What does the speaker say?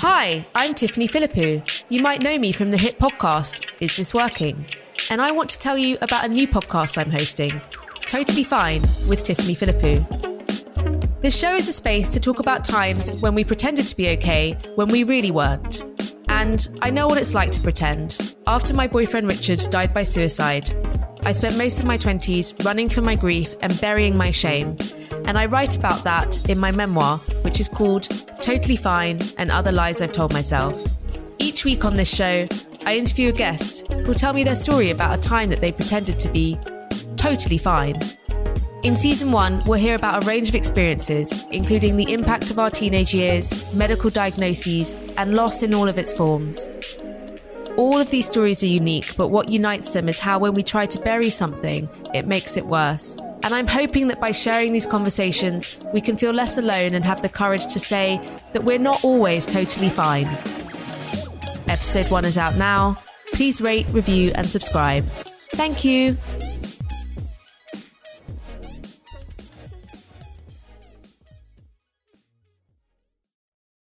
Hi, I'm Tiffany Philippou. You might know me from the hit podcast, Is This Working? And I want to tell you about a new podcast I'm hosting, Totally Fine with Tiffany Philippou. This show is a space to talk about times when we pretended to be okay when we really weren't. And I know what it's like to pretend. After my boyfriend Richard died by suicide, I spent most of my 20s running from my grief and burying my shame. And I write about that in my memoir, which is called Totally Fine and Other Lies I've Told Myself. Each week on this show, I interview a guest who'll tell me their story about a time that they pretended to be totally fine. In season one, we'll hear about a range of experiences, including the impact of our teenage years, medical diagnoses, and loss in all of its forms. All of these stories are unique, but what unites them is how when we try to bury something, it makes it worse. And I'm hoping that by sharing these conversations, we can feel less alone and have the courage to say that we're not always totally fine. Episode one is out now. Please rate, review, and subscribe. Thank you.